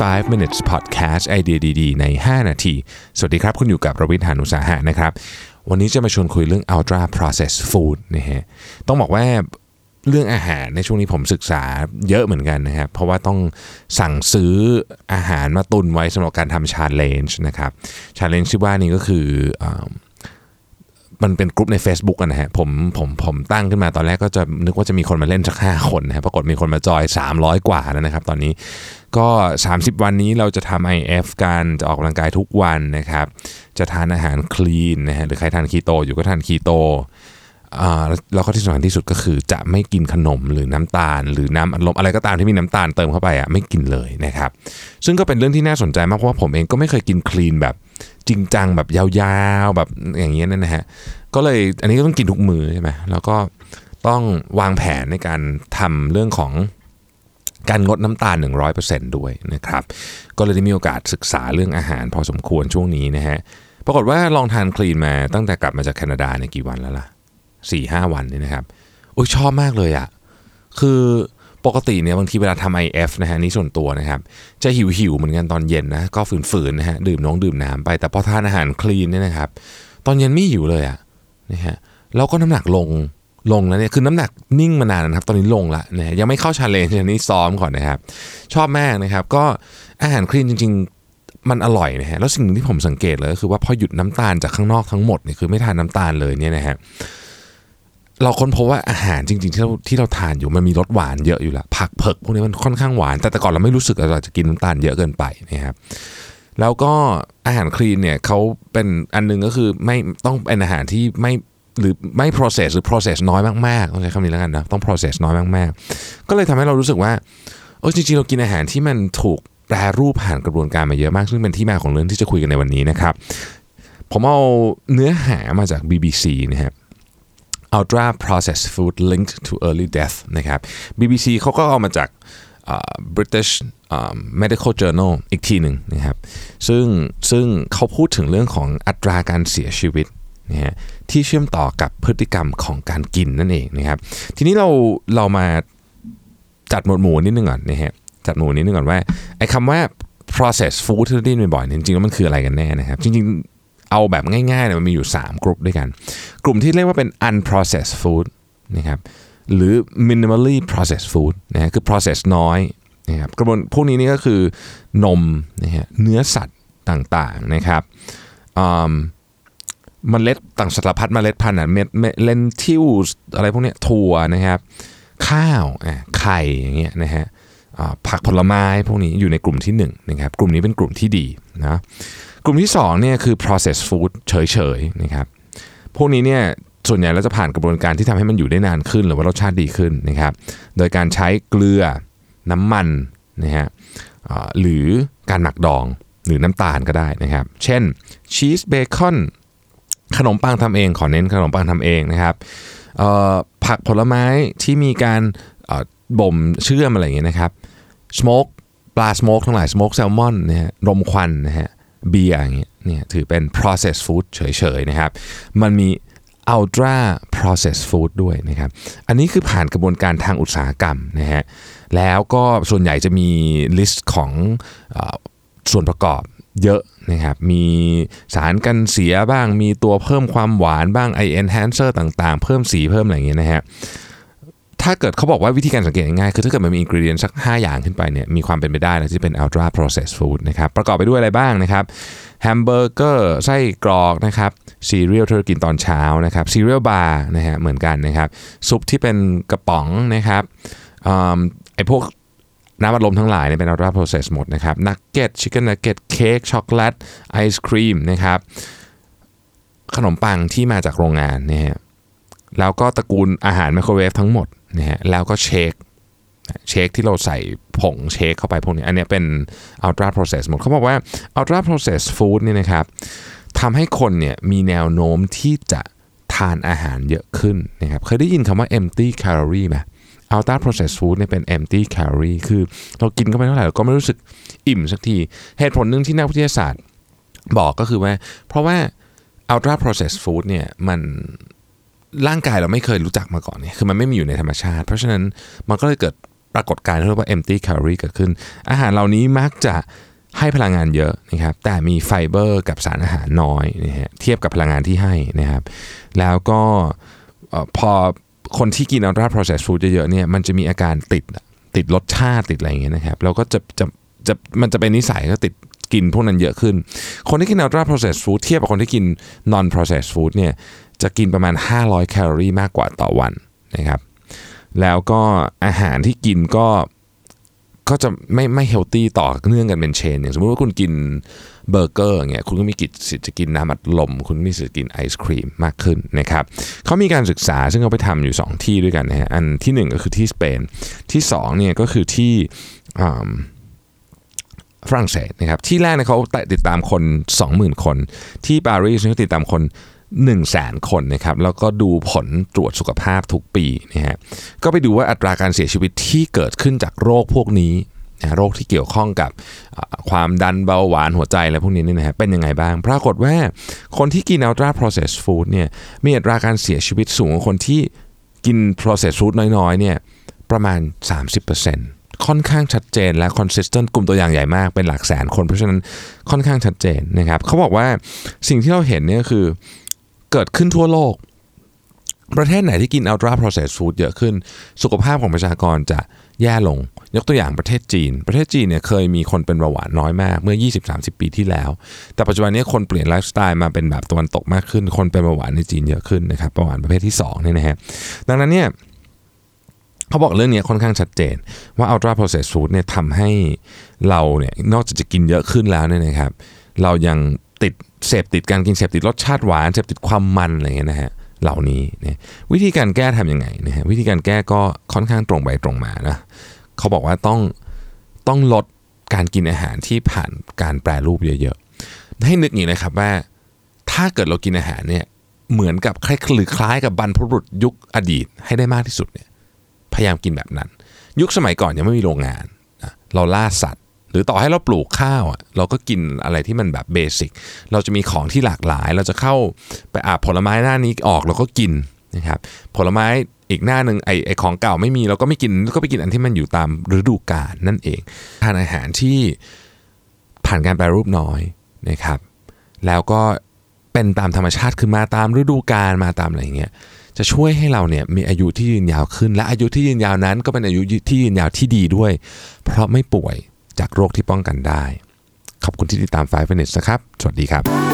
5 minutes podcast ไอเดียดีๆ ใน 5 นาที สวัสดีครับ คุณอยู่กับระวิทยานุสาหะนะครับ วันนี้จะมาชวนคุยเรื่อง ultra processed food นะฮะ ต้องบอกว่าเรื่องอาหารในช่วงนี้ผมศึกษาเยอะเหมือนกันนะครับ เพราะว่าต้องสั่งซื้ออาหารมาตุนไว้สำหรับการทำ challenge นะครับ challenge ที่ว่านี้ก็คืออ มันเป็นกลุ่มใน Facebook อะนะฮะผมผมผมตั้งขึ้นมาตอนแรกก็จะนึกว่าจะมีคนมาเล่นสักห้าคนนะฮะปรากฏมีคนมาจอย 300 กว่าแล้วนะครับ ตอนนี้ก็ 30 วันนี้เราจะทำ IF กันจะออกกำลังกายทุกวันนะครับ จะทานอาหารคลีนนะฮะหรือใครทานคีโตอยู่ก็ทานคีโตอ่าแล้วก็ที่สำคัญที่สุดก็คือจะไม่กินขนมหรือน้ำตาล หรือน้ำอัดลมอะไรก็ตามที่มีน้ำตาลเติมเข้าไปอะไม่กินเลยนะครับ ซึ่งก็เป็นเรื่องที่น่าสนใจมากเพราะว่าผมเองก็ไม่เคยกินคลีนแบบ จริงจังแบบยาวๆแบบอย่างเงี้ยนะฮะก็เลยอันนี้ก็ต้องกินทุกมือใช่ไหมแล้วก็ต้องวางแผนในการทำเรื่องของการงดน้ำตาล 100%ด้วยนะครับ ก็เลยได้มีโอกาสศึกษาเรื่องอาหารพอสมควรช่วงนี้นะฮะ ปรากฏว่าลองทานคลีนมาตั้งแต่กลับมาจากแคนาดาเนี่ยกี่วันแล้วล่ะสี่ห้าวันนี่นะครับ โอ้ยชอบมากเลยอะ่ะ คือ ปกติเนี่ยบางทีเวลาทำ IF นะฮะนี่ส่วนตัวนะครับ จะหิวหิวเหมือนกันตอนเย็นนะก็ฝืนๆนะฮะดื่มน้องดื่มน้ำไปแต่พอทานอาหารคลีนเนี่ยนะครับ ตอนเย็นไม่หิวเลยอะนะฮะแล้วก็น้ำหนักลงลงแล้วเนี่ยคือน้ำหนักนิ่งมานานนะครับ ตอนนี้ลงละนะฮะยังไม่เข้า challenge อันนี้ซ้อมก่อนนะครับ ชอบมากนะครับ ก็อาหารคลีนจริง ๆ มันอร่อยนะฮะแล้วสิ่งหนึ่งที่ผมสังเกตเลยก็คือว่าพอหยุดน้ำตาลจากข้างนอกทั้งหมดเนี่ยคือไม่ทานน้ำตาลเลยเนี่ยนะฮะ เราค้นพบว่าอาหารจริง ๆ ที่เราที่เราทานอยู่มันมีรสหวานเยอะอยู่แล้วผักเผือกพวกนี้มันค่อนข้างหวาน แต่แต่ก่อนเราไม่รู้สึกเราจะกินน้ำตาลเยอะเกินไปนะครับแล้วก็อาหารคลีนเนี่ยเขาเป็นอันหนึงก็คือไม่ต้องเป็นอาหารที่ไม่หรือไม่ process หรือ process น้อยมากๆต้องใช้คำนี้แล้วกันนะต้อง process น้อยมากๆ ก็เลยทำให้เรารู้สึกว่าเออจริงๆเรากินอาหารที่มันถูกแปรรูปผ่านกระบวนการมาเยอะมาก ซึ่งเป็นที่มาของเรื่องที่จะคุยกันในวันนี้นะครับ ผมเอาเนื้อหามาจาก BBC นะครับ Ultra Processed Food Linked to Early Death นะครับ BBC เขาก็เอามาจาก British Medical Journal อีกทีหนึ่งนะครับ ซึ่งซึ่งเขาพูดถึงเรื่องของอัตราการเสียชีวิตนะฮะที่เชื่อมต่อกับพฤติกรรมของการกินนั่นเองนะครับ ทีนี้เราเรามาจัดหมวดหมู่นิดนึงก่อนนะฮะจัดหมวดนิดนึงก่อนว่าไอ้คำว่า processed food ที่เราได้ยินบ่อยๆจริงๆแล้วมันคืออะไรกันแน่นะครับ จริงๆ เอาแบบง่ายๆเนี่ยมันมีอยู่ 3 กลุ่มด้วยกัน กลุ่มที่เรียกว่าเป็น unprocessed food นะครับหรือ minimally processed food นะฮะคือ process น้อยนะครับกระบวนพวกนี้นี่ก็คือนมนะฮะเนื้อสัตว์ต่างๆนะครับอืมเมล็ดต่างสารพัดเมล็ดพันธุ์อะเม็ด lentil อะไรพวกนี้ถั่วนะครับ ข้าวไข่อย่างเงี้ยนะฮะผักผลไม้พวกนี้อยู่ในกลุ่มที่1นะครับกลุ่มนี้เป็นกลุ่มที่ดีนะ กลุ่มที่2เนี่ยคือ processed food เฉยๆนะครับพวกนี้เนี่ยส่วนใหญ่เราจะผ่านกระบวนการที่ทำให้มันอยู่ได้นานขึ้น หรือว่ารสชาติดีขึ้นนะครับ โดยการใช้เกลือน้ำมันนะฮะหรือการหมักดองหรือน้ำตาลก็ได้นะครับ เช่นชีสเบคอนขนมปังทำเองขอเน้นขนมปังทำเองนะครับผักผลไม้ที่มีการบ่มเชื่อมอะไรอย่างเงี้ยนะครับ smoked ปลา smoked ทั้งหลาย smoked salmon นะฮะรมควันนะฮะ เบียร์อย่างเงี้ยเนี่ยถือเป็น processed food เฉยๆนะครับมันมี ultra processed food ด้วยนะครับอันนี้คือผ่านกระบวนการทางอุตสาหกรรมนะฮะแล้วก็ส่วนใหญ่จะมี list ของส่วนประกอบเยอะนะครับ มีสารกันเสียบ้าง มีตัวเพิ่มความหวานบ้าง i enhancer ต่างๆ เพิ่มสีเพิ่มอะไรอย่างเงี้ยนะฮะ ถ้าเกิดเขาบอกว่าวิธีการสังเกตง่ายๆคือถ้าเกิดมันมี ingredient สัก 5 อย่างขึ้นไปเนี่ยมีความเป็นไปได้นะที่เป็น ultra processed food นะครับประกอบไปด้วยอะไรบ้างนะครับแฮมเบอร์เกอร์ไส้กรอกนะครับซีเรียลที่เรากินตอนเช้านะครับ cereal bar นะฮะเหมือนกันนะครับซุปที่เป็นกระป๋องนะครับอืมไอ้พวกน้ำอัดลมทั้งหลายเนี่ยเป็น ultra processed หมดนะครับนักเก็ต chicken nugget เค้กช็อกโกแลตไอศครีมนะครับขนมปังที่มาจากโรงงานเนี่ย แล้วก็ตระกูลอาหารไมโครเวฟทั้งหมดนะฮะแล้วก็เชคเชคที่เราใส่ผงเชคเข้าไปพวกนี้ อันนี้เป็น ultra process หมดเขาบอกว่า ultra processed food เนี่ยนะครับทำให้คนเนี่ยมีแนวโน้มที่จะทานอาหารเยอะขึ้นนะครับเคยได้ยินคำว่า empty calorie ไหม ultra processed food เนี่ยเป็น empty calorie คือเรากินเข้าไปเท่าไหร่เราก็ไม่รู้สึกอิ่มสักที เหตุผลหนึ่งที่นักวิทยาศาสตร์บอกก็คือว่า เพราะว่า ultra processed food เนี่ยมัน ร่างกายเราไม่เคยรู้จักมาก่อนเนี่ยคือมันไม่มีอยู่ในธรรมชาติ เพราะฉะนั้นมันก็เลยเกิดปรากฏการณ์ที่เรียกว่า empty calorie เกิดขึ้น อาหารเหล่านี้มักจะให้พลังงานเยอะนะครับ แต่มีไฟเบอร์กับสารอาหารน้อยนะฮะเทียบกับพลังงานที่ให้นะครับ แล้วก็พอคนที่กิน ultra processed food เยอะๆเนี่ยมันจะมีอาการติดติดรสชาติติดอะไรอย่างเงี้ยนะครับแล้วก็จะจะจะมันจะเป็นนิสัยก็ติดกินพวกนั้นเยอะขึ้น คนที่กิน ultra processed food เทียบกับคนที่กิน non processed food เนี่ย จะกินประมาณ 500 แคลอรี่มากกว่าต่อวันนะครับ แล้วก็อาหารที่กินก็ก็จะไม่ไม่ healthy ต่อเนื่องกันเป็น chain อย่างสมมติว่าคุณกินเบอร์เกอร์อย่างเงี้ยคุณก็มีกิจสิทธิ์จะกินน้ำอัดลม คุณมีสิทธิ์กินไอศครีมมากขึ้นนะครับเขามีการศึกษาซึ่งเขาไปทำอยู่ 2 ที่ด้วยกันนะฮะอันทีหนึ่1 ก็คือที่สเปน ที่2เนี่ยก็คือที่อ่าฝรั่งเศสนะครับที่แรกเนี่ยเขาติดตามคน 20,000 คน ที่ปารีสเขาติดตามคน 1 0 0 0 0แสนคนนะครับแล้วก็ดูผลตรวจสุขภาพทุกปีนะฮะก็ไปดูว่าอัตราการเสียชีวิตที่เกิดขึ้นจากโรคพวกนี้นะโรคที่เกี่ยวข้องกับความดันเบาหวานหัวใจอะไรพวกนี้เนี่ยนะฮะเป็นยังไงบ้าง ปรากฏว่าคนที่กิน ultra processed food เนี่ยมีอัตราการเสียชีวิตสูงกว่าคนที่กิน processed food น้อยๆเนี่ยประมาณ 30%ค่อนข้างชัดเจนและ consistent กลุ่มตัวอย่างใหญ่มากเป็นหลักแสนคน เพราะฉะนั้นค่อนข้างชัดเจนนะครับเขาบอกว่าสิ่งที่เราเห็นเนี่ยคือ เกิดขึ้นทั่วโลก ประเทศไหนที่กิน ultra processed food เยอะขึ้น สุขภาพของประชากรจะแย่ลง ยกตัวอย่างประเทศจีน ประเทศจีนเนี่ยเคยมีคนเป็นเบาหวานน้อยมากเมื่อ 20-30 ปีที่แล้ว แต่ปัจจุบันนี้คนเปลี่ยนไลฟ์สไตล์มาเป็นแบบตะวันตกมากขึ้น คนเป็นเบาหวานในจีนเยอะขึ้นนะครับเบาหวานประเภทที่2เนี่ยนะฮะดังนั้นเนี่ยเขาบอกเรื่องนี้ค่อนข้างชัดเจนว่า ultra processed food เนี่ยทำให้เราเนี่ยนอกจากจะกินเยอะขึ้นแล้วเนี่ยนะครับ เรายัง ติดเสพติดการกินเสพติดรสชาติหวานเสพติดความมันอะไรเงี้ยนะฮะเหล่านี้เนี่ยวิธีการแก้ทำยังไงนะฮะวิธีการแก้ก็ค่อนข้างตรงไปตรงมานะเขาบอกว่าต้องต้องลดการกินอาหารที่ผ่านการแปรรูปเยอะๆ ให้นึกอย่างนี้นะครับว่าถ้าเกิดเรากินอาหารเนี่ยเหมือนกับคล้ายหรือคล้ายกับบรรพบุรุษยุคอดีตให้ได้มากที่สุดเนี่ยพยายามกินแบบนั้น ยุคสมัยก่อนยังไม่มีโรงงาน เราล่าสัตว์ หรือต่อให้เราปลูกข้าวอะเราก็กินอะไรที่มันแบบเบสิกเราจะมีของที่หลากหลาย เราจะเข้าไปอาบผลไม้หน้านี้ออกเราก็กินนะครับผลไม้อีกหน้าหนึ่งไอไอของเก่าไม่มีเราก็ไม่กินก็ไปกินอันที่มันอยู่ตามฤดูกาลนั่นเองทานอาหารที่ผ่านการแปรรูปน้อยนะครับ แล้วก็เป็นตามธรรมชาติคือมาตามฤดูกาลมาตามอะไรอย่างเงี้ยจะช่วยให้เราเนี่ยมีอายุที่ยืนยาวขึ้น และอายุที่ยืนยาวนั้นก็เป็นอายุที่ยืนยาวที่ดีด้วย เพราะไม่ป่วย จากโรคที่ป้องกันได้ ขอบคุณที่ติดตาม5 minutes นะครับ สวัสดีครับ